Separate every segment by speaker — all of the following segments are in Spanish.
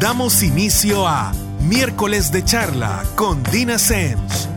Speaker 1: Damos inicio a Miércoles de Charla con Dina Sens.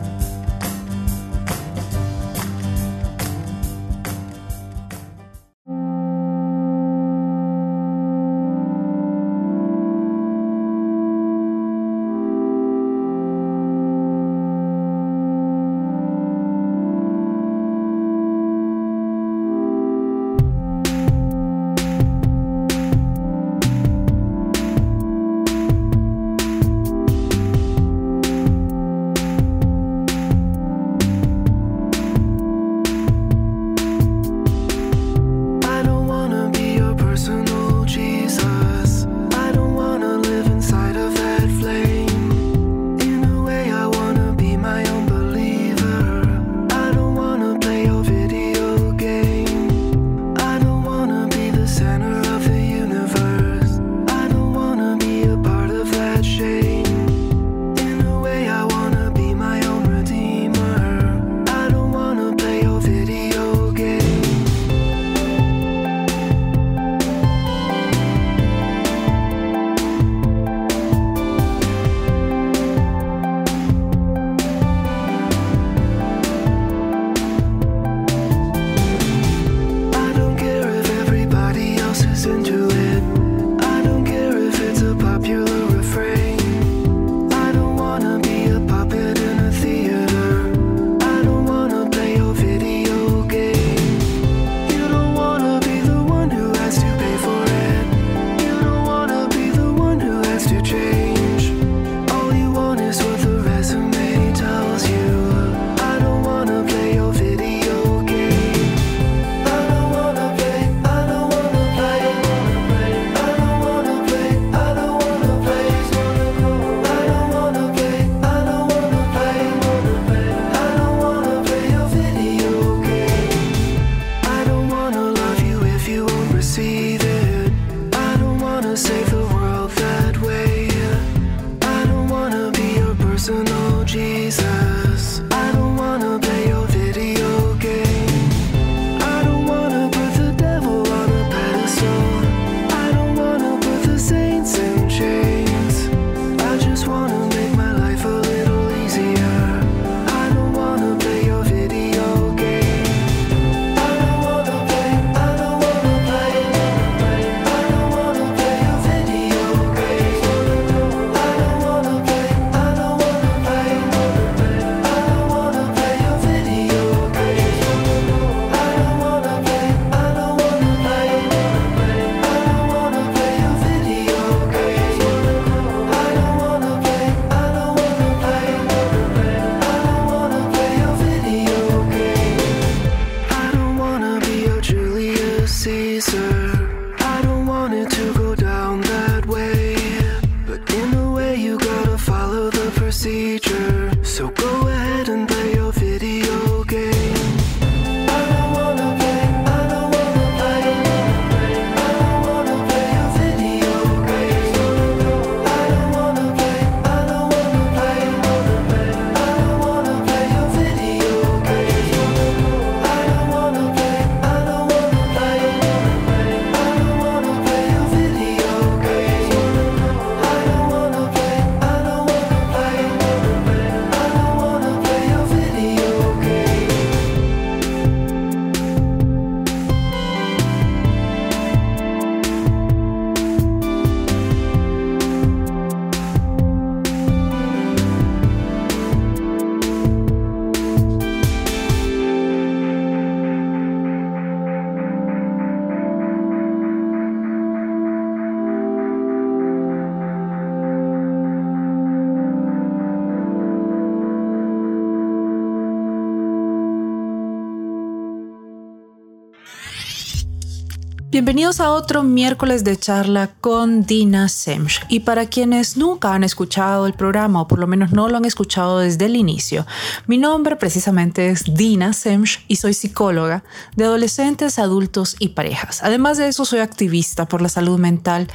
Speaker 2: Bienvenidos a otro miércoles de charla con Dina Semch. Y para quienes nunca han escuchado el programa o por lo menos no lo han escuchado desde el inicio, mi nombre precisamente es Dina Semch y soy psicóloga de adolescentes, adultos y parejas. Además de eso, soy activista por la salud mental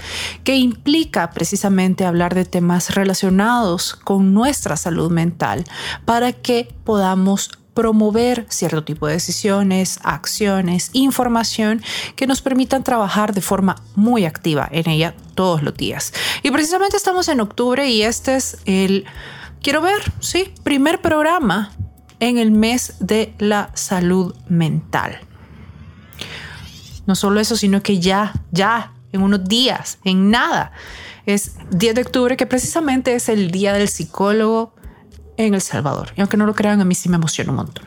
Speaker 2: que implica precisamente hablar de temas relacionados con nuestra salud mental para que podamos promover cierto tipo de decisiones, acciones, información que nos permitan trabajar de forma muy activa en ella todos los días. Y precisamente estamos en octubre y este es el, quiero ver, sí, primer programa en el mes de la salud mental. No solo eso, sino que ya, ya, en unos días, en nada, es 10 de octubre, que precisamente es el día del psicólogo en El Salvador. Y aunque no lo crean, a mí sí me emociona un montón.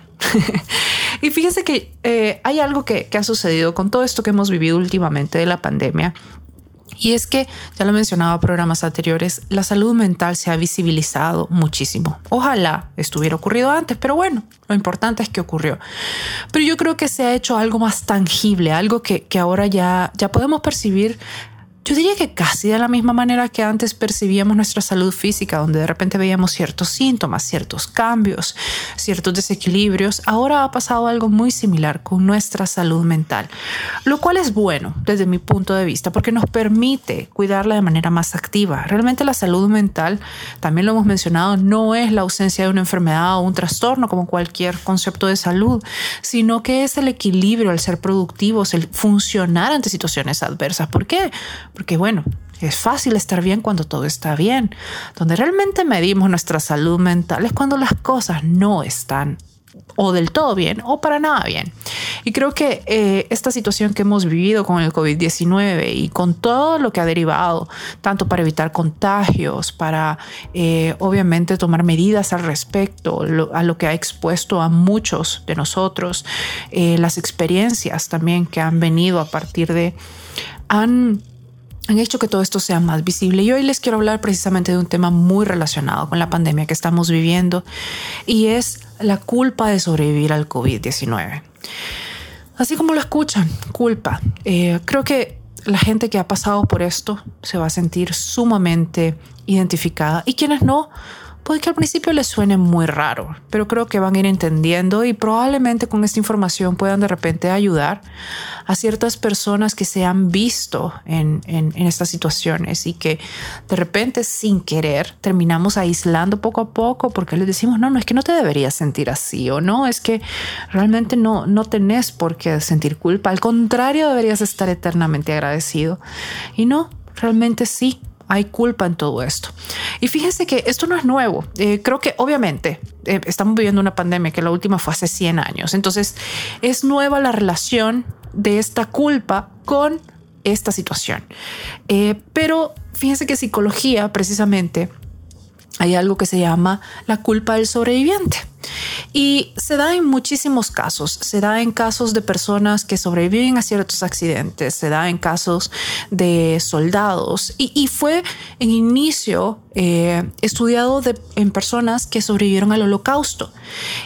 Speaker 2: y fíjense que eh, hay algo que, que ha sucedido con todo esto que hemos vivido últimamente de la pandemia y es que, ya lo mencionaba en programas anteriores, la salud mental se ha visibilizado muchísimo. Ojalá estuviera ocurrido antes, pero bueno, lo importante es que ocurrió. Pero yo creo que se ha hecho algo más tangible, algo que, que ahora ya, ya podemos percibir yo diría que casi de la misma manera que antes percibíamos nuestra salud física, donde de repente veíamos ciertos síntomas, ciertos cambios, ciertos desequilibrios, ahora ha pasado algo muy similar con nuestra salud mental, lo cual es bueno desde mi punto de vista porque nos permite cuidarla de manera más activa. Realmente la salud mental, también lo hemos mencionado, no es la ausencia de una enfermedad o un trastorno como cualquier concepto de salud, sino que es el equilibrio, el ser productivos, el funcionar ante situaciones adversas. ¿Por qué? Porque bueno, es fácil estar bien cuando todo está bien. Donde realmente medimos nuestra salud mental es cuando las cosas no están o del todo bien o para nada bien. Y creo que eh, esta situación que hemos vivido con el COVID-19 y con todo lo que ha derivado, tanto para evitar contagios, para eh, obviamente tomar medidas al respecto, a lo que ha expuesto a muchos de nosotros, eh, las experiencias también que han venido a partir de, han han hecho que todo esto sea más visible. Y hoy les quiero hablar precisamente de un tema muy relacionado con la pandemia que estamos viviendo y es la culpa de sobrevivir al COVID-19. Así como lo escuchan, culpa. Eh, creo que la gente que ha pasado por esto se va a sentir sumamente identificada y quienes no, Puede que al principio les suene muy raro, pero creo que van a ir entendiendo y probablemente con esta información puedan de repente ayudar a ciertas personas que se han visto en, estas situaciones y que de repente sin querer terminamos aislando poco a poco porque les decimos, no, no es que no te deberías sentir así o no, es que realmente no, no tenés por qué sentir culpa, al contrario deberías estar eternamente agradecido. Y no, realmente sí, hay culpa en todo esto. Y fíjense que esto no es nuevo. Eh, creo que obviamente eh, estamos viviendo una pandemia que la última fue hace 100 años. Entonces es nueva la relación de esta culpa con esta situación. Eh, pero fíjense que psicología precisamente hay algo que se llama la culpa del sobreviviente. Y se da en muchísimos casos. Se da en casos de personas que sobreviven a ciertos accidentes, se da en casos de soldados y, fue en inicio eh, estudiado en personas que sobrevivieron al holocausto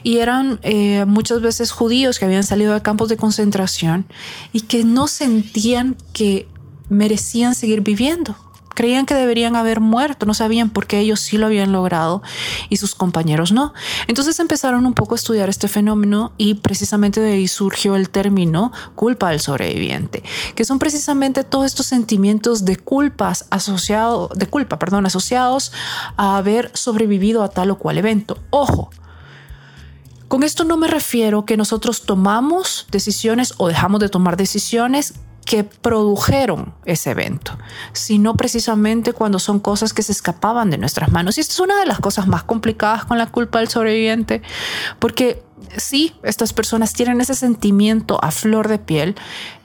Speaker 2: y eran eh, muchas veces judíos que habían salido de campos de concentración y que no sentían que merecían seguir viviendo Creían que deberían haber muerto, no sabían por qué ellos sí lo habían logrado y sus compañeros no. Entonces empezaron un poco a estudiar este fenómeno y precisamente de ahí surgió el término culpa del sobreviviente, que son precisamente todos estos sentimientos de culpas asociados, de culpa, perdón, asociados a haber sobrevivido a tal o cual evento. Ojo, con esto no me refiero que nosotros tomamos decisiones o dejamos de tomar decisiones que produjeron ese evento, sino precisamente cuando son cosas que se escapaban de nuestras manos. Y esta es una de las cosas más complicadas con la culpa del sobreviviente, porque sí, estas personas tienen ese sentimiento a flor de piel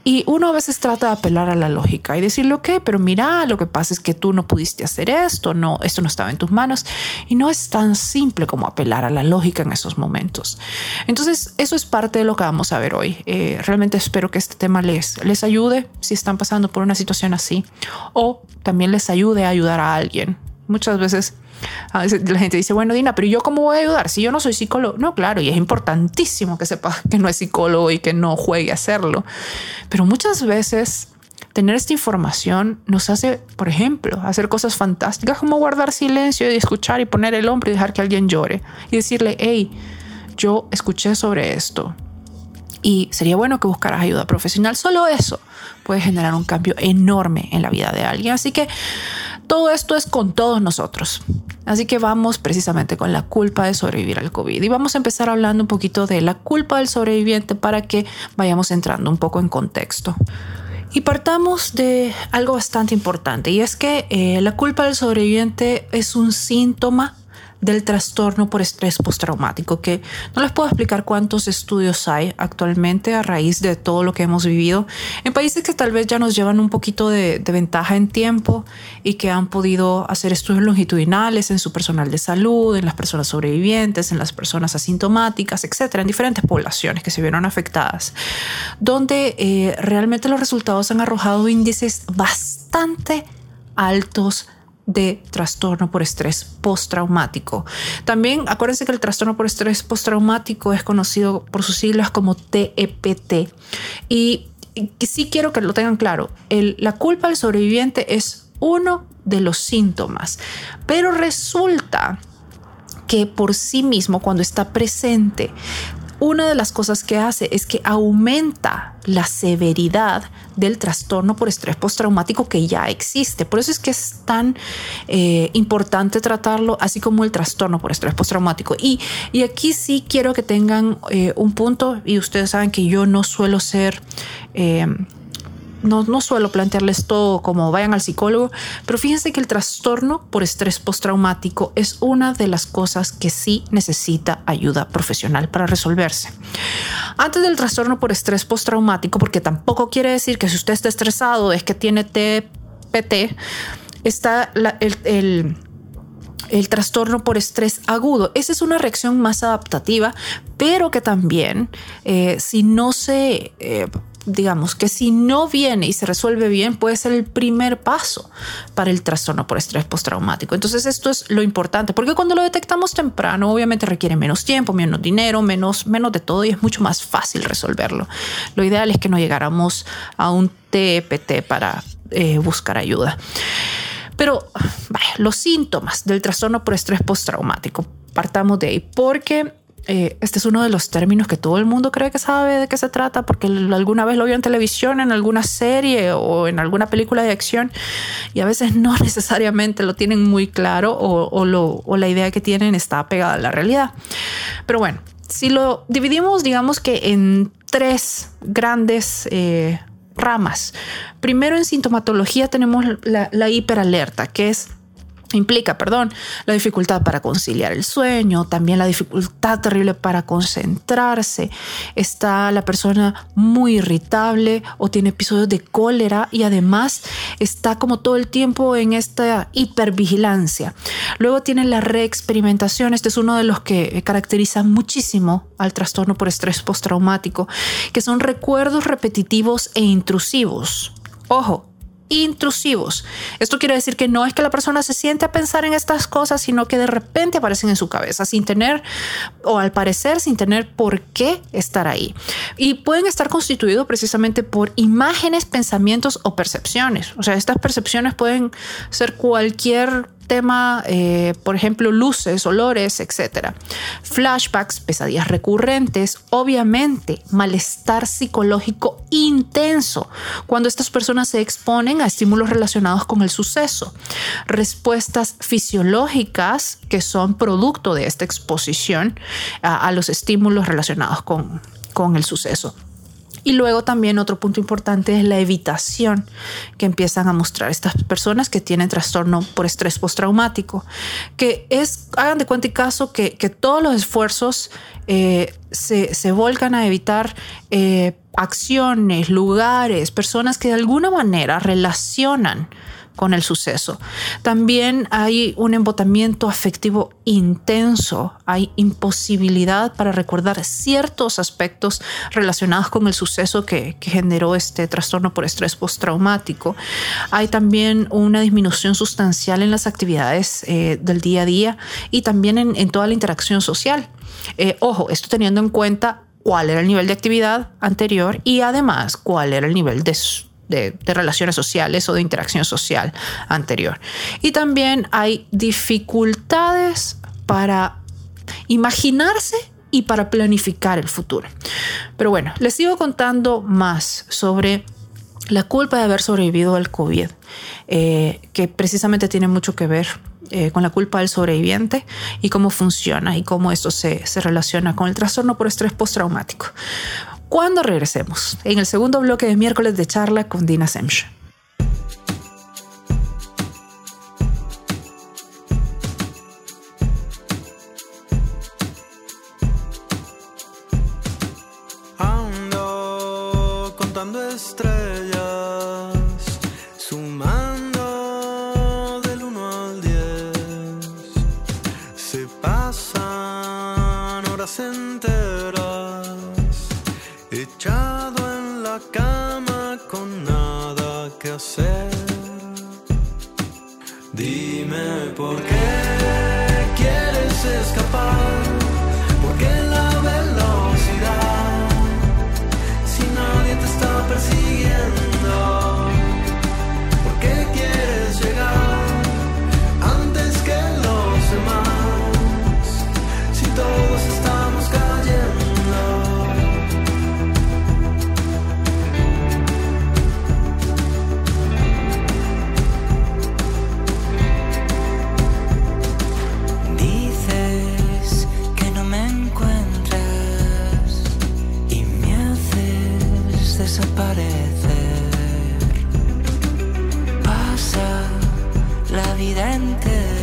Speaker 2: y uno a veces trata de apelar a la lógica y decirle, ok, pero mira, lo que pasa es que tú no pudiste hacer esto, no, esto no estaba en tus manos. Y no es tan simple como apelar a la lógica en esos momentos. Entonces, eso es parte de lo que vamos a ver hoy. Eh, realmente espero que este tema les, les ayude si están pasando por una situación así o también les ayude a ayudar a alguien. Muchas veces la gente dice, bueno, Dina, pero yo cómo voy a ayudar si yo no soy psicólogo? No, claro, y es importantísimo que sepa que no es psicólogo y que no juegue a hacerlo. Pero muchas veces tener esta información nos hace, por ejemplo, hacer cosas fantásticas como guardar silencio y escuchar y poner el hombro y dejar que alguien llore y decirle, hey, yo escuché sobre esto y sería bueno que buscaras ayuda profesional. Solo eso puede generar un cambio enorme en la vida de alguien. Así que Todo esto es con todos nosotros. Así que vamos precisamente con la culpa de sobrevivir al COVID. Y vamos a empezar hablando un poquito de la culpa del sobreviviente para que vayamos entrando un poco en contexto. Y partamos de algo bastante importante, y es que eh, la culpa del sobreviviente es un síntoma del trastorno por estrés postraumático, que no les puedo explicar cuántos estudios hay actualmente a raíz de todo lo que hemos vivido en países que tal vez ya nos llevan un poquito de, ventaja en tiempo y que han podido hacer estudios longitudinales en su personal de salud, en las personas sobrevivientes, en las personas asintomáticas, etcétera, en diferentes poblaciones que se vieron afectadas, donde eh, realmente los resultados han arrojado índices bastante altos de trastorno por estrés postraumático. También acuérdense que el trastorno por estrés postraumático es conocido por sus siglas como TEPT. Y, sí quiero que lo tengan claro, la culpa del sobreviviente es uno de los síntomas, pero resulta que por sí mismo, cuando está presente, una de las cosas que hace es que aumenta la severidad del trastorno por estrés postraumático que ya existe. Por eso es que es tan eh, importante tratarlo, así como el trastorno por estrés postraumático. Y, y aquí sí quiero que tengan eh, un punto, y ustedes saben que yo no suelo ser... Eh, no, suelo plantearles todo como vayan al psicólogo, pero fíjense que el trastorno por estrés postraumático es una de las cosas que sí necesita ayuda profesional para resolverse. Antes del trastorno por estrés postraumático, porque tampoco quiere decir que si usted está estresado es que tiene TPT, está el, trastorno por estrés agudo. Esa es una reacción más adaptativa, pero que también, eh, si no se eh, digamos que si no viene y se resuelve bien, puede ser el primer paso para el trastorno por estrés postraumático. Entonces esto es lo importante, porque cuando lo detectamos temprano, obviamente requiere menos tiempo, menos dinero, menos, menos de todo y es mucho más fácil resolverlo. Lo ideal es que no llegáramos a un TPT para eh, buscar ayuda. Pero los síntomas del trastorno por estrés postraumático, partamos de ahí, porque eh, este es uno de los términos que todo el mundo cree que sabe de qué se trata porque alguna vez lo vio en televisión, en alguna serie o en alguna película de acción y a veces no necesariamente lo tienen muy claro o, la idea que tienen está pegada a la realidad. Pero bueno, si lo dividimos digamos que en tres grandes... Eh, ramas. Primero en sintomatología tenemos la, la hiperalerta, que es implica, perdón, la dificultad para conciliar el sueño, también la dificultad terrible para concentrarse. Está la persona muy irritable o tiene episodios de cólera y además está como todo el tiempo en esta hipervigilancia. Luego tiene la reexperimentación, este es uno de los que caracteriza muchísimo al trastorno por estrés postraumático, que son recuerdos repetitivos e intrusivos. Ojo, intrusivos. Esto quiere decir que no es que la persona se siente a pensar en estas cosas, sino que de repente aparecen en su cabeza sin tener, o al parecer sin tener por qué estar ahí. Y pueden estar constituidos precisamente por imágenes, pensamientos o percepciones. O sea, estas percepciones pueden ser cualquier tema, eh, por ejemplo, luces, olores, etc. Flashbacks, pesadillas recurrentes, obviamente malestar psicológico intenso cuando estas personas se exponen a estímulos relacionados con el suceso. Respuestas fisiológicas que son producto de esta exposición a, los estímulos relacionados con, con el suceso. Y luego también otro punto importante es la evitación que empiezan a mostrar estas personas que tienen trastorno por estrés postraumático, que es, hagan de cuenta y caso que, todos los esfuerzos eh, se, se, volcan a evitar eh, acciones, lugares, personas que de alguna manera relacionan con el suceso. También hay un embotamiento afectivo intenso, hay imposibilidad para recordar ciertos aspectos relacionados con el suceso que, generó este trastorno por estrés postraumático. Hay también una disminución sustancial en las actividades eh, del día a día y también en, toda la interacción social. Eh, ojo, esto teniendo en cuenta cuál era el nivel de actividad anterior y además cuál era el nivel de de, relaciones sociales o de interacción social anterior. Y también hay dificultades para imaginarse y para planificar el futuro. Pero bueno, les sigo contando más sobre la culpa de haber sobrevivido al COVID, eh, que precisamente tiene mucho que ver eh, con la culpa del sobreviviente y cómo funciona y cómo esto se, se relaciona con el trastorno por estrés postraumático. Cuando regresemos, en el segundo bloque de miércoles de charla con Dina Semch.
Speaker 3: por qué. evidente.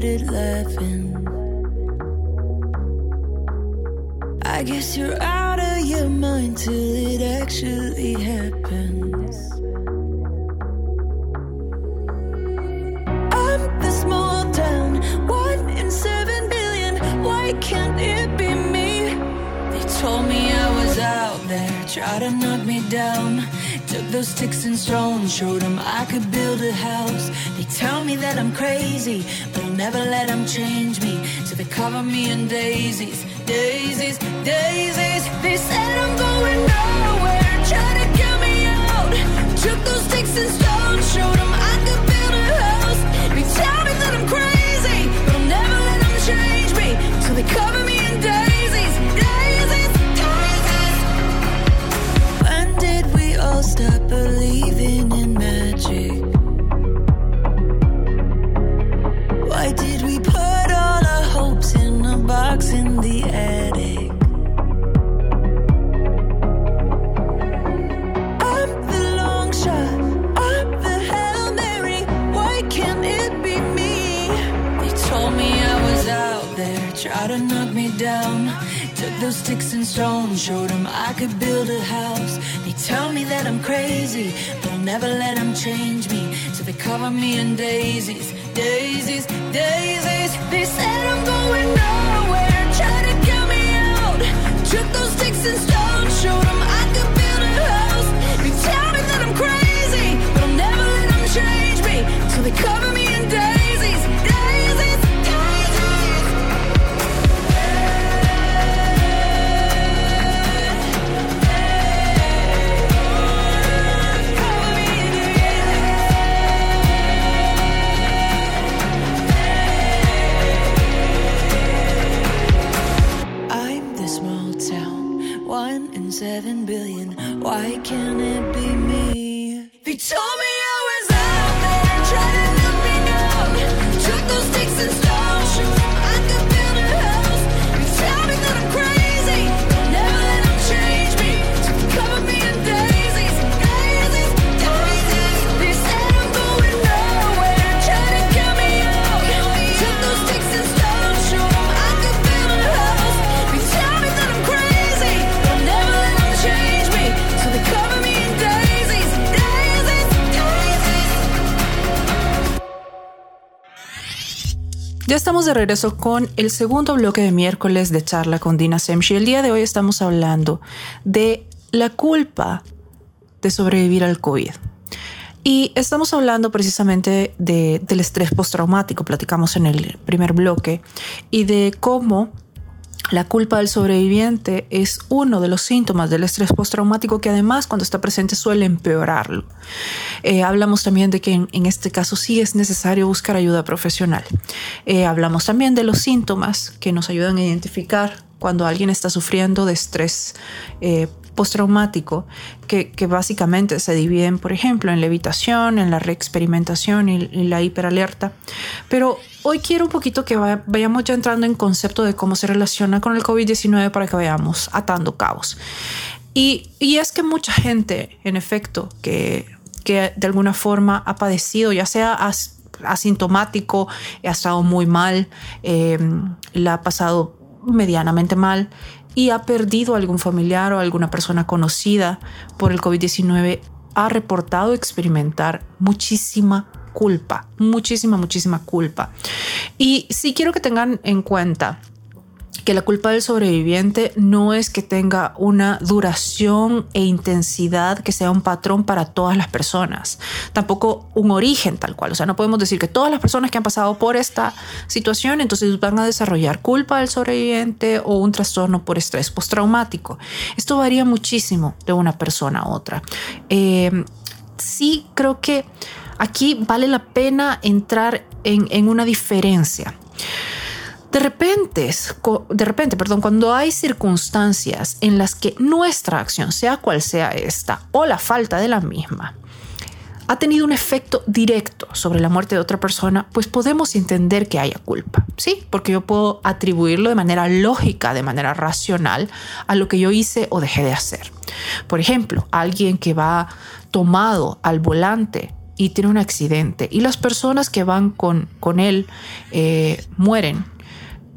Speaker 3: started laughing. I guess you're out of your mind till it actually happens. I'm the small town, one in seven billion. Why can't it be me? They told me I was out there, tried to knock me down. Took those sticks and stones, showed them I could build a house. They tell me that I'm crazy, but I'll never let them change me. So they cover me in daisies, daisies, daisies. They said I'm going nowhere, try to get me out. Took those sticks and stones, showed them I could build a house. They tell me that I'm crazy, down. Took those sticks and stones, showed them I could build a house. They tell me that I'm crazy, but I'll never let them change me. So they cover me in daisies, daisies, daisies. They said I'm going nowhere, try to get me out. Took those sticks and stones, showed 'em I could build a house. They tell me that I'm crazy, but I'll never let them change me till they cover me seven billion. Why can't it be me? They told me
Speaker 2: Ya estamos de regreso con el segundo bloque de miércoles de charla con Dina Semchi. El día de hoy estamos hablando de la culpa de sobrevivir al COVID. Y estamos hablando precisamente de- del estrés postraumático, platicamos en el primer bloque, y de cómo la culpa del sobreviviente es uno de los síntomas del estrés postraumático que además cuando está presente suele empeorarlo. Eh, hablamos también de que en, este caso sí es necesario buscar ayuda profesional. Eh, hablamos también de los síntomas que nos ayudan a identificar cuando alguien está sufriendo de estrés eh, postraumático, que, que básicamente se dividen, por ejemplo, en la evitación, en la reexperimentación y, y la hiperalerta. Pero hoy quiero un poquito que va- vayamos ya entrando en concepto de cómo se relaciona con el COVID-19 para que vayamos atando cabos. Y, y es que mucha gente, en efecto, que, que de alguna forma ha padecido, ya sea as- asintomático, ha estado muy mal, eh, la ha pasado medianamente mal y ha perdido algún familiar o alguna persona conocida por el COVID-19, ha reportado experimentar muchísima culpa, muchísima, muchísima culpa. Y sí quiero que tengan en cuenta que la culpa del sobreviviente no es que tenga una duración e intensidad que sea un patrón para todas las personas, tampoco un origen tal cual. O sea, no podemos decir que todas las personas que han pasado por esta situación entonces van a desarrollar culpa del sobreviviente o un trastorno por estrés postraumático. Esto varía muchísimo de una persona a otra. Eh, sí creo que aquí vale la pena entrar en, en una diferencia. De repente, de repente, perdón, cuando hay circunstancias en las que nuestra acción, sea cual sea esta, o la falta de la misma, ha tenido un efecto directo sobre la muerte de otra persona, pues podemos entender que haya culpa, ¿sí? Porque yo puedo atribuirlo de manera lógica, de manera racional, a lo que yo hice o dejé de hacer. Por ejemplo, alguien que va tomado al volante y tiene un accidente y las personas que van con, con él eh, mueren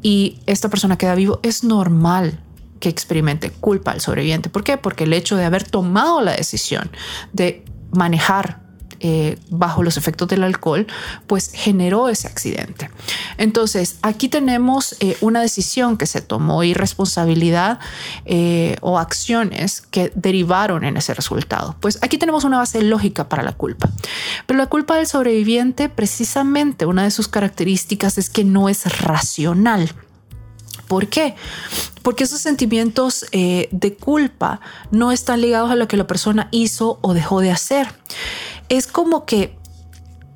Speaker 2: y esta persona queda vivo, es normal que experimente culpa al sobreviviente. ¿Por qué? Porque el hecho de haber tomado la decisión de manejar eh, bajo los efectos del alcohol, pues generó ese accidente. Entonces, aquí tenemos eh, una decisión que se tomó y responsabilidad eh, o acciones que derivaron en ese resultado. Pues aquí tenemos una base lógica para la culpa. Pero la culpa del sobreviviente, precisamente una de sus características es que no es racional. ¿Por qué? Porque esos sentimientos de culpa no están ligados a lo que la persona hizo o dejó de hacer. Es como que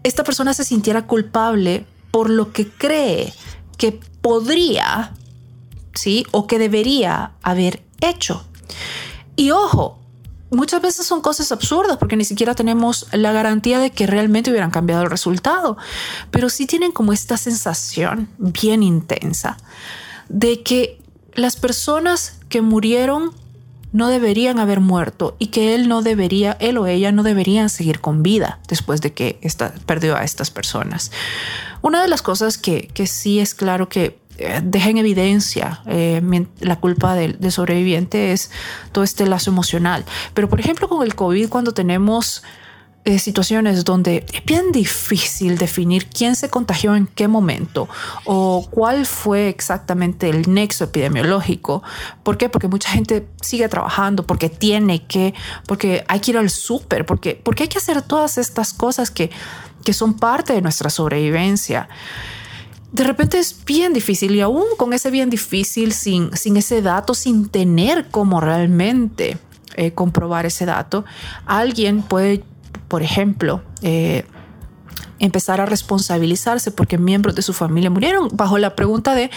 Speaker 2: esta persona se sintiera culpable por lo que cree que podría, ¿sí? O que debería haber hecho. Y ojo, muchas veces son cosas absurdas porque ni siquiera tenemos la garantía de que realmente hubieran cambiado el resultado, pero sí tienen como esta sensación bien intensa de que las personas que murieron no deberían haber muerto y que él no debería, él o ella no deberían seguir con vida después de que esta, perdió a estas personas. Una de las cosas que, que sí es claro que eh, deja en evidencia eh, la culpa del, del, sobreviviente es todo este lazo emocional. Pero por ejemplo con el COVID cuando tenemos eh, situaciones donde es bien difícil definir quién se contagió en qué momento o cuál fue exactamente el nexo epidemiológico. ¿Por qué? Porque mucha gente sigue trabajando, porque tiene que, porque hay que ir al súper, porque, porque hay que hacer todas estas cosas que, que son parte de nuestra sobrevivencia de repente es bien difícil y aún con ese bien difícil, sin, sin ese dato, sin tener cómo realmente eh, comprobar ese dato, alguien puede, por ejemplo, eh, empezar a responsabilizarse porque miembros de su familia murieron bajo la pregunta de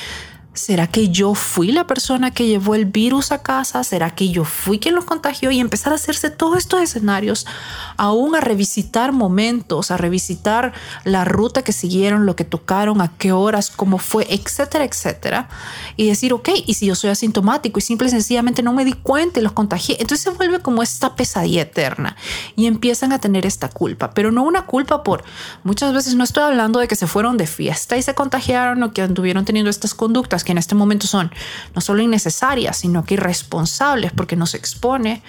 Speaker 2: ¿Será que yo fui la persona que llevó el virus a casa? ¿Será que yo fui quien los contagió? Y empezar a hacerse todos estos escenarios, aún a revisitar momentos, a revisitar la ruta que siguieron, lo que tocaron, a qué horas, cómo fue, etcétera, etcétera. Y decir, ok, y si yo soy asintomático y simple y sencillamente no me di cuenta y los contagié, entonces se vuelve como esta pesadilla eterna y empiezan a tener esta culpa, pero no una culpa por, muchas veces no estoy hablando de que se fueron de fiesta y se contagiaron o que anduvieron teniendo estas conductas que en este momento son no solo innecesarias, sino que irresponsables porque nos expone,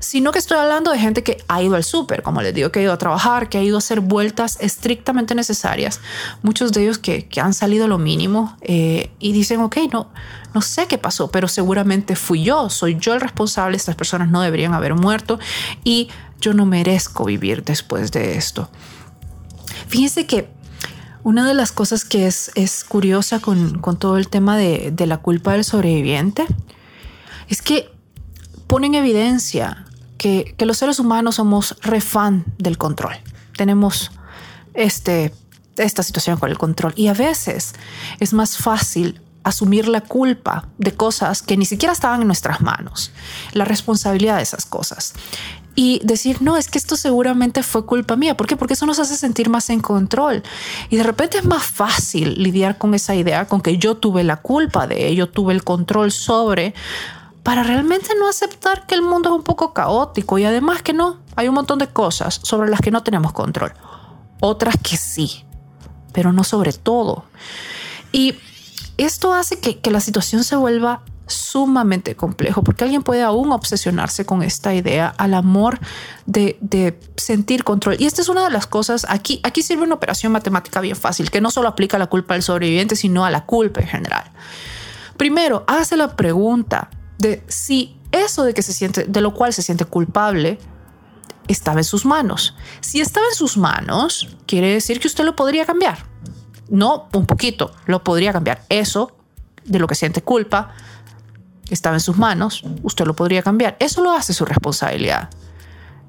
Speaker 2: sino que estoy hablando de gente que ha ido al súper, como les digo, que ha ido a trabajar, que ha ido a hacer vueltas estrictamente necesarias, muchos de ellos que, han salido lo mínimo eh, y dicen, ok, no, no sé qué pasó, pero seguramente fui yo, soy yo el responsable, estas personas no deberían haber muerto y yo no merezco vivir después de esto. Fíjense que una de las cosas que es, es curiosa con, todo el tema de, la culpa del sobreviviente es que pone en evidencia que, los seres humanos somos refan del control. Tenemos este, esta situación con el control y a veces es más fácil asumir la culpa de cosas que ni siquiera estaban en nuestras manos, la responsabilidad de esas cosas y decir, no, es que esto seguramente fue culpa mía. ¿Por qué? Porque eso nos hace sentir más en control. Y de repente es más fácil lidiar con esa idea, con que yo tuve la culpa de ello, tuve el control sobre, para realmente no aceptar que el mundo es un poco caótico y además que no, hay un montón de cosas sobre las que no tenemos control. Otras que sí, pero no sobre todo. Y esto hace que, que la situación se vuelva sumamente complejo porque alguien puede aún obsesionarse con esta idea al amor de, sentir control. Y esta es una de las cosas, aquí, aquí sirve una operación matemática bien fácil, que no solo aplica la culpa al sobreviviente, sino a la culpa en general. Primero, hágase la pregunta de si eso de que se siente, de lo cual se siente culpable, estaba en sus manos. Si estaba en sus manos, quiere decir que usted lo podría cambiar. No un poquito, lo podría cambiar. Eso de lo que siente culpa estaba en sus manos, usted lo podría cambiar. Eso lo hace su responsabilidad.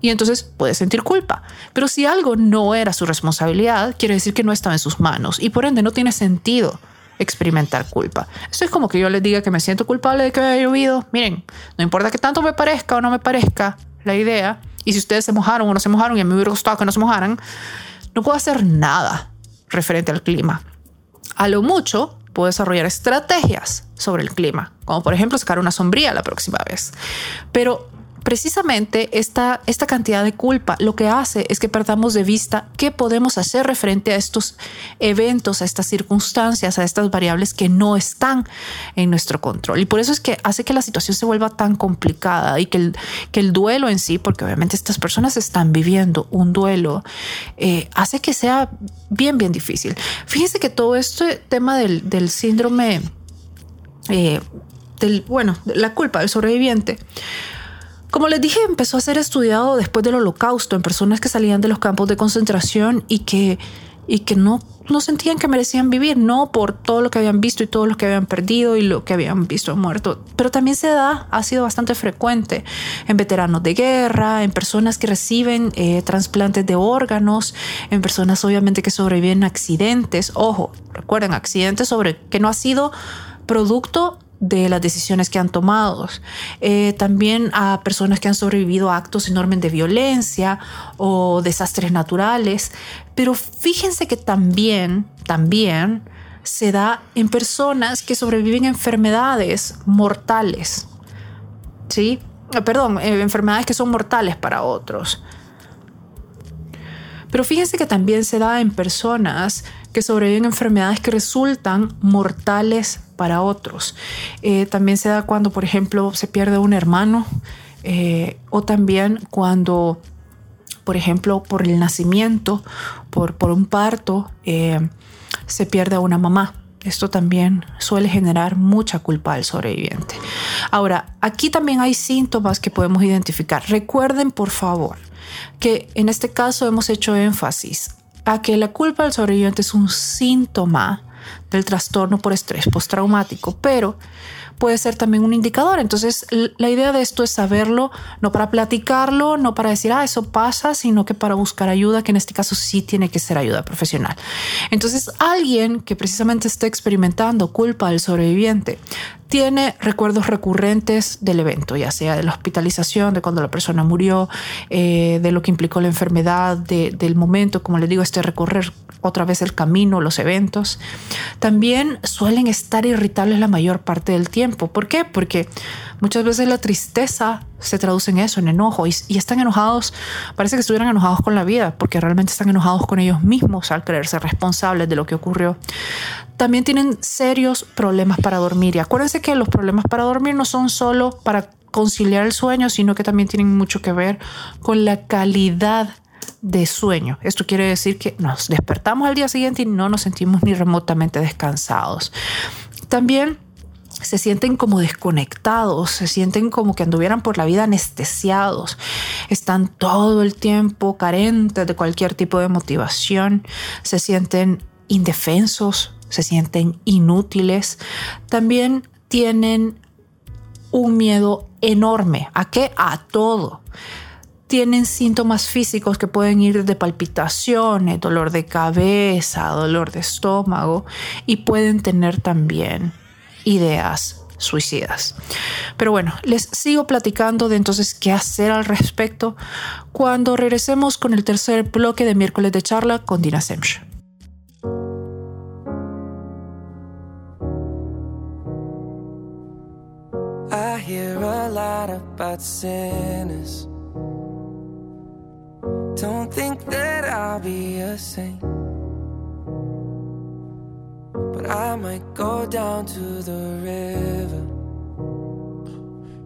Speaker 2: Y entonces puede sentir culpa. Pero si algo no era su responsabilidad, quiere decir que no estaba en sus manos y por ende no tiene sentido experimentar culpa. Eso es como que yo les diga que me siento culpable de que haya llovido. Miren, no importa que tanto me parezca o no me parezca la idea, y si ustedes se mojaron o no se mojaron y a mí me hubiera gustado que no se mojaran, no puedo hacer nada referente al clima. A lo mucho puedo desarrollar estrategias sobre el clima, como por ejemplo sacar una sombría la próxima vez. Pero precisamente esta, esta cantidad de culpa lo que hace es que perdamos de vista qué podemos hacer referente a estos eventos, a estas circunstancias, a estas variables que no están en nuestro control. Y por eso es que hace que la situación se vuelva tan complicada y que el, que el duelo en sí, porque obviamente estas personas están viviendo un duelo, eh, hace que sea bien, bien difícil. Fíjense que todo este tema del, del síndrome, eh, del, bueno, la culpa del sobreviviente, como les dije, empezó a ser estudiado después del holocausto en personas que salían de los campos de concentración y que, y que no, no sentían que merecían vivir, no por todo lo que habían visto y todo lo que habían perdido y lo que habían visto muerto. Pero también se da, ha sido bastante frecuente en veteranos de guerra, en personas que reciben eh, trasplantes de órganos, en personas obviamente que sobreviven a accidentes. Ojo, recuerden, accidentes sobre que no ha sido producto de las decisiones que han tomado. Eh, también a personas que han sobrevivido a actos enormes de violencia o desastres naturales. Pero fíjense que también, también se da en personas que sobreviven a enfermedades mortales. ¿Sí? Ah, perdón, eh, enfermedades que son mortales para otros. Pero fíjense que también se da en personas que sobreviven a enfermedades que resultan mortales para otros. Eh, también se da cuando, por ejemplo, se pierde un hermano eh, o también cuando por ejemplo, por el nacimiento, por, un parto, eh, se pierde a una mamá. Esto también suele generar mucha culpa al sobreviviente. Ahora, aquí también hay síntomas que podemos identificar. Recuerden, por favor, que en este caso hemos hecho énfasis a que la culpa al sobreviviente es un síntoma del trastorno por estrés postraumático, pero puede ser también un indicador. Entonces, la idea de esto es saberlo, no para platicarlo, no para decir, ah, eso pasa, sino que para buscar ayuda, que en este caso sí tiene que ser ayuda profesional. Entonces, alguien que precisamente esté experimentando culpa del sobreviviente tiene recuerdos recurrentes del evento, ya sea de la hospitalización, de cuando la persona murió, eh, de lo que implicó la enfermedad, del momento, como les digo, este recorrer otra vez el camino, los eventos. También suelen estar irritables la mayor parte del tiempo. ¿Por qué? Porque muchas veces la tristeza se traduce en eso, en enojo, y, y, están enojados, parece que estuvieran enojados con la vida, porque realmente están enojados con ellos mismos al creerse responsables de lo que ocurrió también tienen serios problemas para dormir. Y acuérdense que los problemas para dormir no son solo para conciliar el sueño, sino que también tienen mucho que ver con la calidad de sueño. Esto quiere decir que nos despertamos al día siguiente y no nos sentimos ni remotamente descansados. También se sienten como desconectados, se sienten como que anduvieran por la vida anestesiados, están todo el tiempo carentes de cualquier tipo de motivación, se sienten indefensos, se sienten inútiles, también tienen un miedo enorme. ¿A qué? A todo. Tienen síntomas físicos que pueden ir de palpitaciones, dolor de cabeza, dolor de estómago y pueden tener también ideas suicidas. Pero bueno, les sigo platicando de entonces qué hacer al respecto cuando regresemos con el tercer bloque de miércoles de charla con Dina Semch. hear a lot. Don't think that I'll be a saint. But I might go down to the river.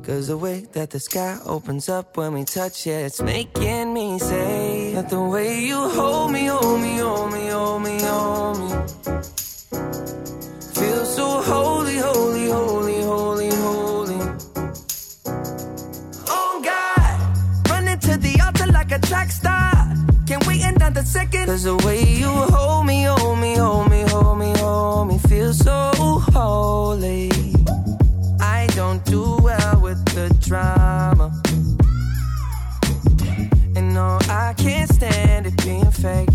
Speaker 2: Cause the way that the sky opens up when we touch it, it's making me say that the way you hold me, hold me, hold me, hold me, hold me. Feel so holy, holy, holy, holy, holy. Oh God, running to the altar like a track star. Second? Cause the way you hold me, hold me, hold me, hold me, hold me, feel so holy. I don't do well with the drama. And no, I can't stand it being fake.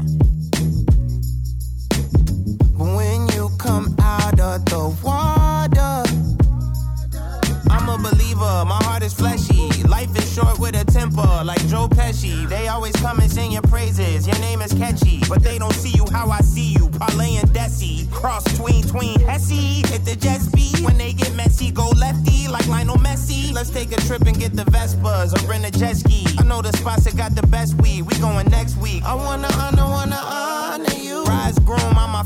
Speaker 2: of the water. I'm a believer, my heart is fleshy. Life is short with a temper, like Joe Pesci. They always come and sing your praises. Your name is catchy, but they don't see you how I see you. Parlay and Desi, cross tween tween Hesse. Hit the jet speed when they get messy, go lefty like Lionel Messi. Let's take a trip and get the Vespas or rent a jet ski. I know the spots that got the best weed. We going next week. I wanna honor, wanna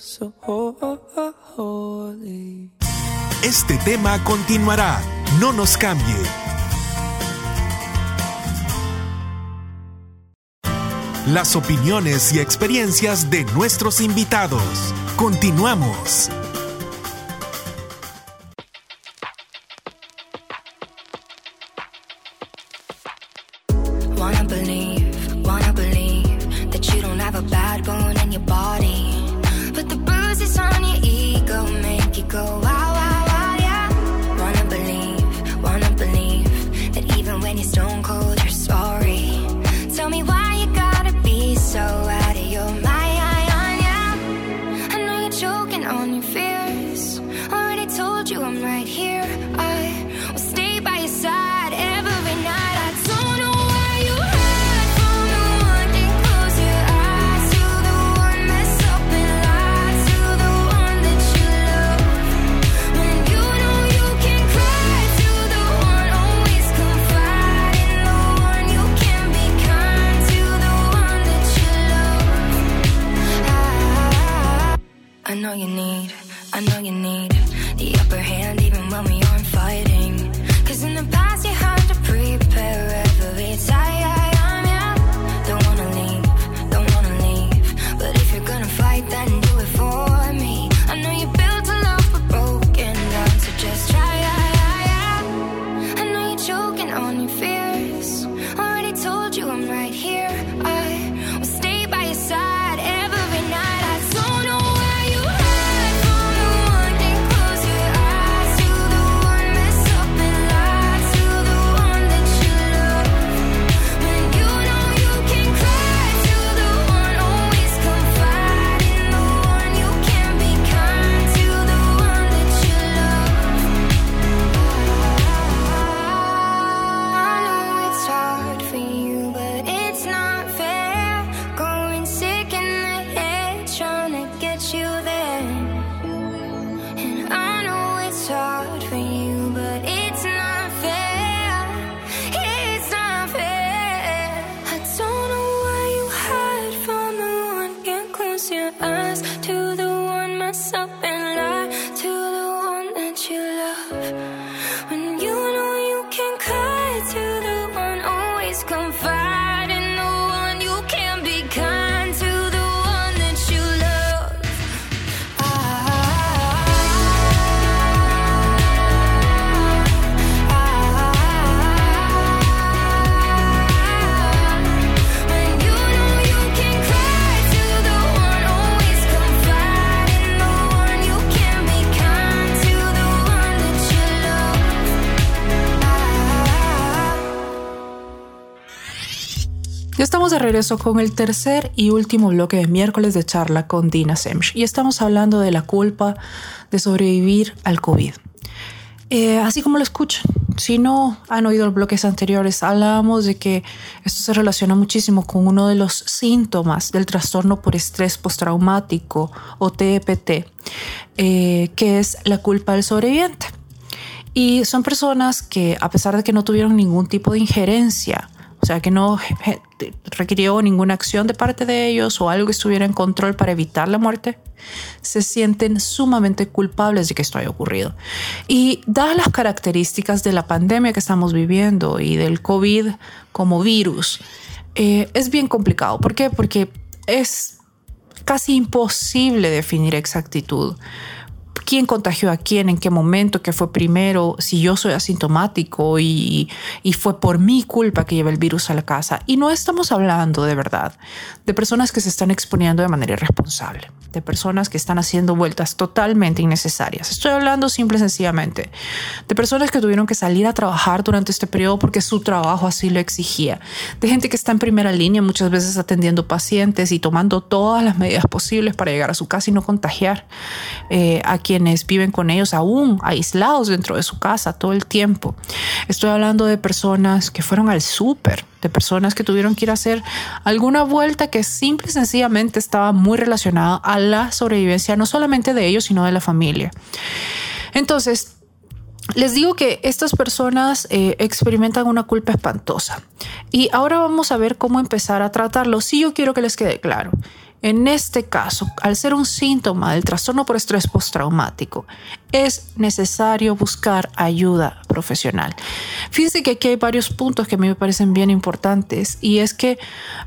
Speaker 4: So holy.
Speaker 3: Este tema continuará. No nos cambie. Las opiniones y experiencias de nuestros invitados. Continuamos.
Speaker 2: Regreso con el tercer y último bloque de miércoles de charla con Dina Semch y estamos hablando de la culpa de sobrevivir al COVID. Eh, así como lo escuchan, si no han oído los bloques anteriores, hablamos de que esto se relaciona muchísimo con uno de los síntomas del trastorno por estrés postraumático o TEPT, eh, que es la culpa del sobreviviente. Y son personas que, a pesar de que no tuvieron ningún tipo de injerencia, o sea, que no requirió ninguna acción de parte de ellos o algo que estuviera en control para evitar la muerte, se sienten sumamente culpables de que esto haya ocurrido. Y dadas las características de la pandemia que estamos viviendo y del COVID como virus, eh, es bien complicado. ¿Por qué? Porque es casi imposible definir exactitud quién contagió a quién, en qué momento, qué fue primero, si yo soy asintomático y, y fue por mi culpa que llevé el virus a la casa. Y no estamos hablando de verdad de personas que se están exponiendo de manera irresponsable, de personas que están haciendo vueltas totalmente innecesarias. Estoy hablando simple y sencillamente de personas que tuvieron que salir a trabajar durante este periodo porque su trabajo así lo exigía, de gente que está en primera línea muchas veces atendiendo pacientes y tomando todas las medidas posibles para llegar a su casa y no contagiar eh, a quienes viven con ellos aún aislados dentro de su casa todo el tiempo. Estoy hablando de personas que fueron al súper, de personas que tuvieron que ir a hacer alguna vuelta que simple y sencillamente estaba muy relacionada a la sobrevivencia no solamente de ellos, sino de la familia. Entonces, les digo que estas personas eh, experimentan una culpa espantosa. Y ahora vamos a ver cómo empezar a tratarlo. Si yo quiero que les quede claro. En este caso, al ser un síntoma del trastorno por estrés postraumático, es necesario buscar ayuda profesional. Fíjense que aquí hay varios puntos que a mí me parecen bien importantes y es que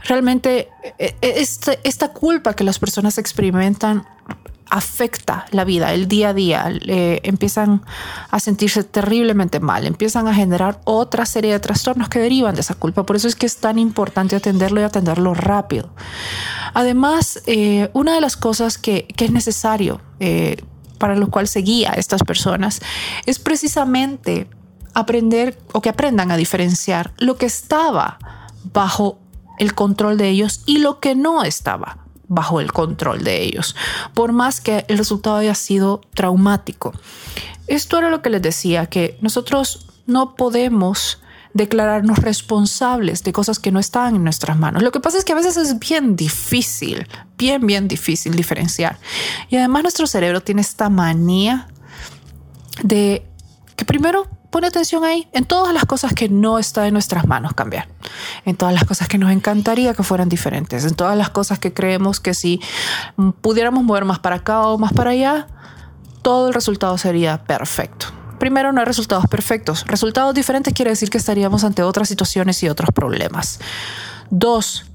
Speaker 2: realmente eh, eh, este, esta culpa que las personas experimentan afecta la vida, el día a día, empiezan a sentirse terriblemente mal, empiezan a generar otra serie de trastornos que derivan de esa culpa. Por eso es que es tan importante atenderlo y atenderlo rápido. Además, eh, una de las cosas que, es necesario eh, para lo cual se guía a estas personas es precisamente aprender o que aprendan a diferenciar lo que estaba bajo el control de ellos y lo que no estaba bajo el control de ellos, por más que el resultado haya sido traumático. Esto era lo que les decía, que nosotros no podemos declararnos responsables de cosas que no están en nuestras manos. Lo que pasa es que a veces es bien difícil, bien, bien difícil diferenciar. Y además nuestro cerebro tiene esta manía de que primero pone atención ahí en todas las cosas que no está en nuestras manos cambiar, en todas las cosas que nos encantaría que fueran diferentes, en todas las cosas que creemos que si pudiéramos mover más para acá o más para allá, todo el resultado sería perfecto. Primero, no hay resultados perfectos. Resultados diferentes quiere decir que estaríamos ante otras situaciones y otros problemas. Dos,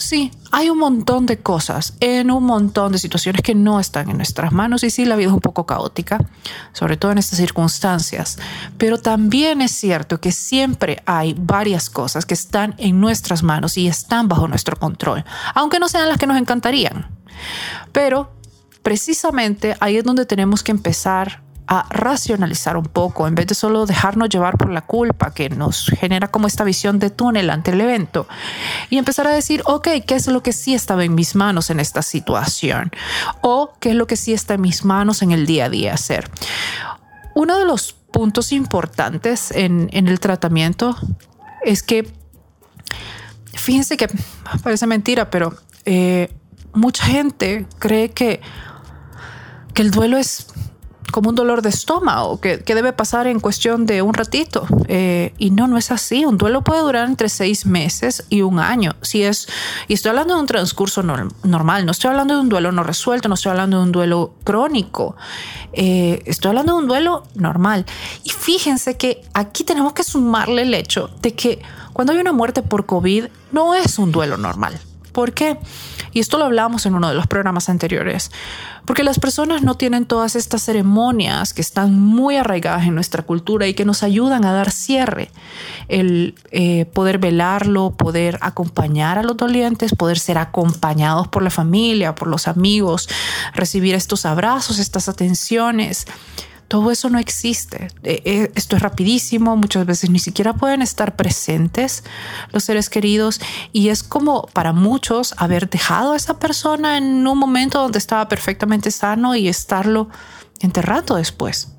Speaker 2: Sí, hay un montón de cosas en un montón de situaciones que no están en nuestras manos y sí, la vida es un poco caótica, sobre todo en estas circunstancias, pero también es cierto que siempre hay varias cosas que están en nuestras manos y están bajo nuestro control, aunque no sean las que nos encantarían. Pero precisamente ahí es donde tenemos que empezar a racionalizar un poco, en vez de solo dejarnos llevar por la culpa que nos genera como esta visión de túnel ante el evento, y empezar a decir, ok, ¿qué es lo que sí estaba en mis manos en esta situación? O qué es lo que sí está en mis manos en el día a día hacer. Uno de los puntos importantes en, el tratamiento es que, fíjense que parece mentira, pero eh, mucha gente cree que, que el duelo es como un dolor de estómago que, debe pasar en cuestión de un ratito. Eh, y no, no es así. Un duelo puede durar entre seis meses y un año. Si es, y estoy hablando de un transcurso normal, no estoy hablando de un duelo no resuelto, no estoy hablando de un duelo crónico. Eh, estoy hablando de un duelo normal. Y fíjense que aquí tenemos que sumarle el hecho de que cuando hay una muerte por COVID, no es un duelo normal. ¿Por qué? Y esto lo hablamos en uno de los programas anteriores, porque las personas no tienen todas estas ceremonias que están muy arraigadas en nuestra cultura y que nos ayudan a dar cierre, el eh, poder velarlo, poder acompañar a los dolientes, poder ser acompañados por la familia, por los amigos, recibir estos abrazos, estas atenciones. Todo eso no existe. Eh, eh, esto es rapidísimo, muchas veces ni siquiera pueden estar presentes los seres queridos y es como para muchos haber dejado a esa persona en un momento donde estaba perfectamente sano y estarlo enterrando después.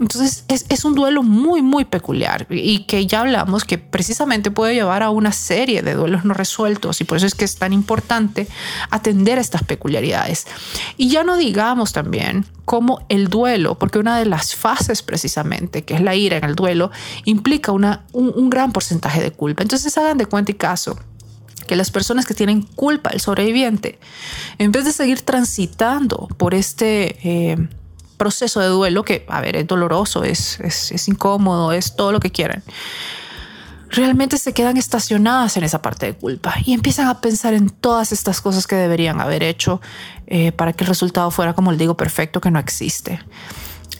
Speaker 2: Entonces es, un duelo muy, muy peculiar y que ya hablamos que precisamente puede llevar a una serie de duelos no resueltos y por eso es que es tan importante atender estas peculiaridades. Y ya no digamos también cómo el duelo, porque una de las fases precisamente, que es la ira en el duelo, implica una, un, gran porcentaje de culpa. Entonces hagan de cuenta y caso que las personas que tienen culpa del sobreviviente, en vez de seguir transitando por este... Eh, proceso de duelo que, a ver, es doloroso, es, es, incómodo, es todo lo que quieran. realmente se quedan estacionadas en esa parte de culpa y empiezan a pensar en todas estas cosas que deberían haber hecho eh, para que el resultado fuera, como les digo, perfecto, que no existe.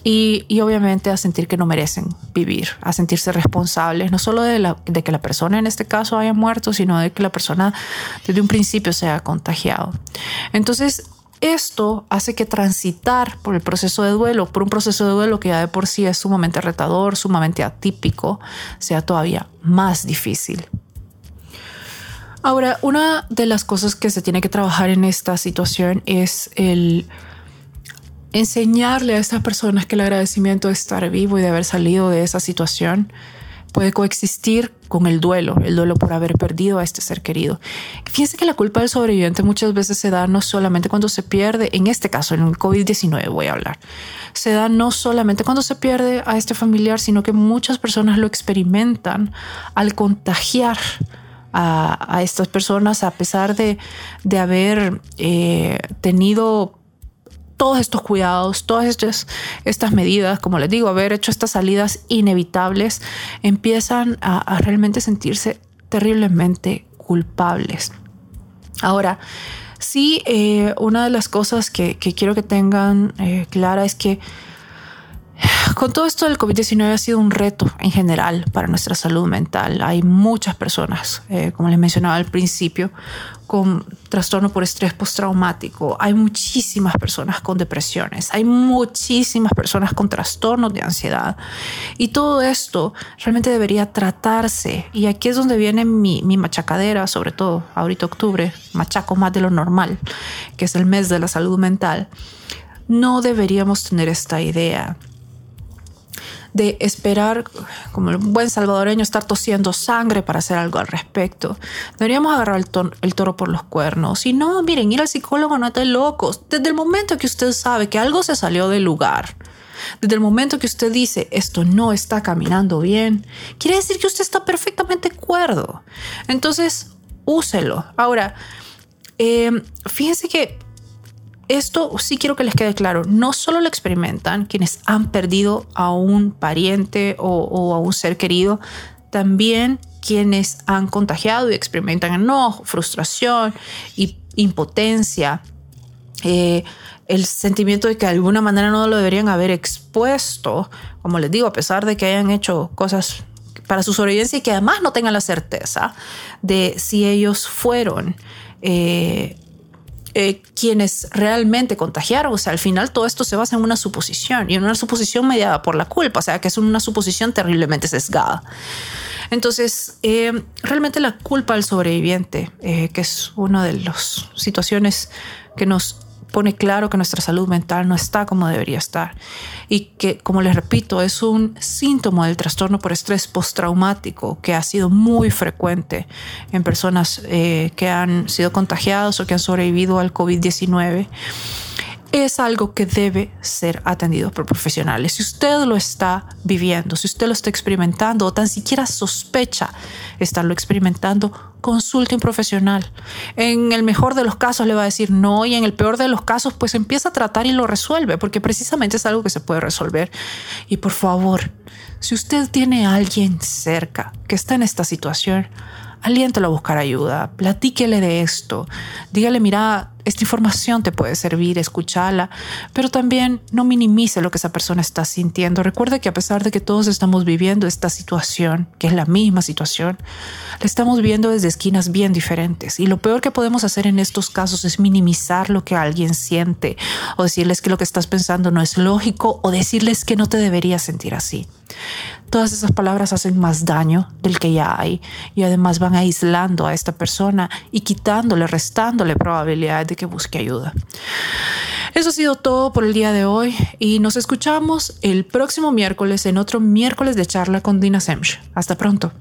Speaker 2: Y, y, obviamente a sentir que no merecen vivir, a sentirse responsables, no solo de, la, de, que la persona en este caso haya muerto, sino de que la persona desde un principio se haya contagiado. Entonces, esto hace que transitar por el proceso de duelo, por un proceso de duelo que ya de por sí es sumamente retador, sumamente atípico, sea todavía más difícil. Ahora, una de las cosas que se tiene que trabajar en esta situación es el enseñarle a estas personas que el agradecimiento de estar vivo y de haber salido de esa situación puede coexistir con el duelo, el duelo por haber perdido a este ser querido. Fíjense que la culpa del sobreviviente muchas veces se da no solamente cuando se pierde, en este caso, en el COVID-19 voy a hablar, se da no solamente cuando se pierde a este familiar, sino que muchas personas lo experimentan al contagiar a, estas personas a pesar de, de haber eh, tenido todos estos cuidados, todas estas, estas medidas, como les digo, haber hecho estas salidas inevitables, empiezan a, realmente sentirse terriblemente culpables. Ahora, sí, eh, una de las cosas que, quiero que tengan eh, clara es que con todo esto del COVID-19 ha sido un reto en general para nuestra salud mental. Hay muchas personas, eh, como les mencionaba al principio, con trastorno por estrés postraumático. Hay muchísimas personas con depresiones. Hay muchísimas personas con trastornos de ansiedad. Y todo esto realmente debería tratarse. Y aquí es donde viene mi, mi machacadera, sobre todo ahorita octubre, machaco más de lo normal, que es el mes de la salud mental. No deberíamos tener esta idea de esperar, como el buen salvadoreño, estar tosiendo sangre para hacer algo al respecto. Deberíamos agarrar el, toro por los cuernos. Y no, miren, ir al psicólogo no es de locos. Desde el momento que usted sabe que algo se salió del lugar, desde el momento que usted dice esto no está caminando bien, quiere decir que usted está perfectamente cuerdo. Entonces, úselo. Ahora, eh, fíjense que esto sí quiero que les quede claro, no solo lo experimentan quienes han perdido a un pariente o, a un ser querido, también quienes han contagiado y experimentan enojo, frustración y impotencia. Eh, el sentimiento de que de alguna manera no lo deberían haber expuesto, como les digo, a pesar de que hayan hecho cosas para su sobrevivencia y que además no tengan la certeza de si ellos fueron eh, eh, quienes realmente contagiaron. O sea, al final todo esto se basa en una suposición y en una suposición mediada por la culpa, o sea, que es una suposición terriblemente sesgada. Entonces, eh, realmente la culpa del sobreviviente, eh, que es una de las situaciones que nos pone claro que nuestra salud mental no está como debería estar y que, como les repito, es un síntoma del trastorno por estrés postraumático que ha sido muy frecuente en personas eh, que han sido contagiadas o que han sobrevivido al COVID-19 es algo que debe ser atendido por profesionales. Si usted lo está viviendo, si usted lo está experimentando o tan siquiera sospecha estarlo experimentando, consulte un profesional. En el mejor de los casos le va a decir no y en el peor de los casos pues empieza a tratar y lo resuelve porque precisamente es algo que se puede resolver. Y por favor, si usted tiene a alguien cerca que está en esta situación, aliéntelo a buscar ayuda, platíquele de esto, dígale, mira, esta información te puede servir, escúchala, pero también no minimice lo que esa persona está sintiendo. Recuerde que a pesar de que todos estamos viviendo esta situación, que es la misma situación, la estamos viendo desde esquinas bien diferentes. Y lo peor que podemos hacer en estos casos es minimizar lo que alguien siente o decirles que lo que estás pensando no es lógico o decirles que no te deberías sentir así. Todas esas palabras hacen más daño del que ya hay y además van aislando a esta persona y quitándole, restándole probabilidades de que busque ayuda. Eso ha sido todo por el día de hoy y nos escuchamos el próximo miércoles en otro miércoles de charla con Dina Semch. Hasta pronto.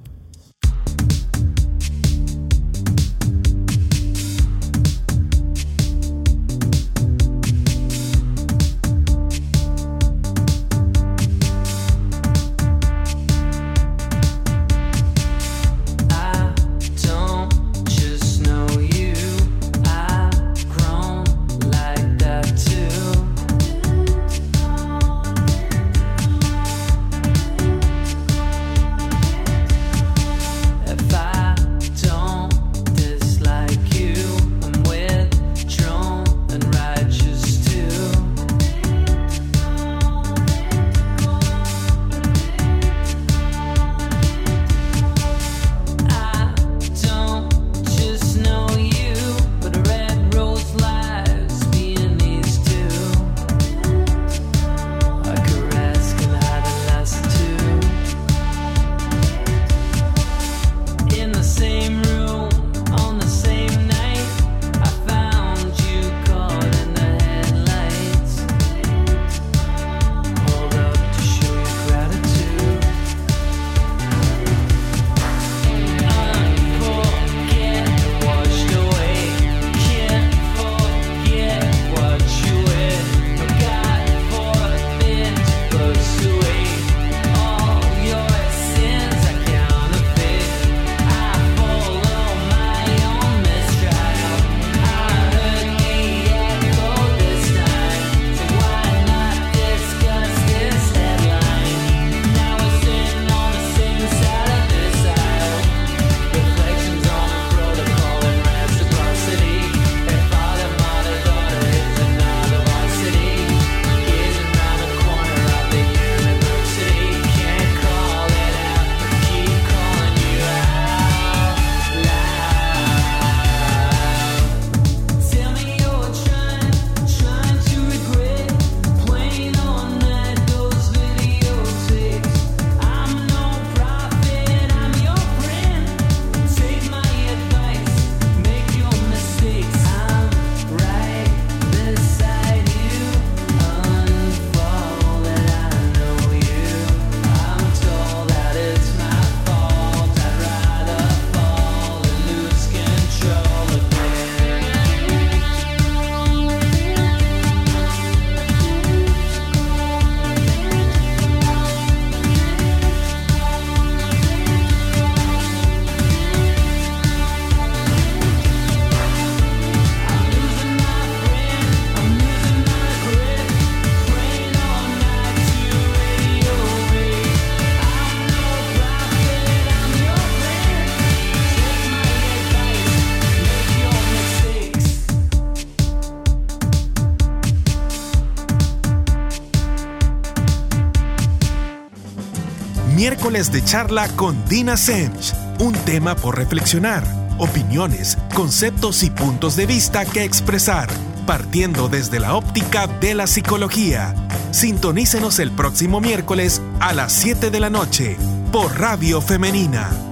Speaker 4: De charla con Dina Semch. Un tema por reflexionar, opiniones, conceptos y puntos de vista que expresar, partiendo desde la óptica de la psicología. Sintonícenos el próximo miércoles a las 7 de la noche por Radio Femenina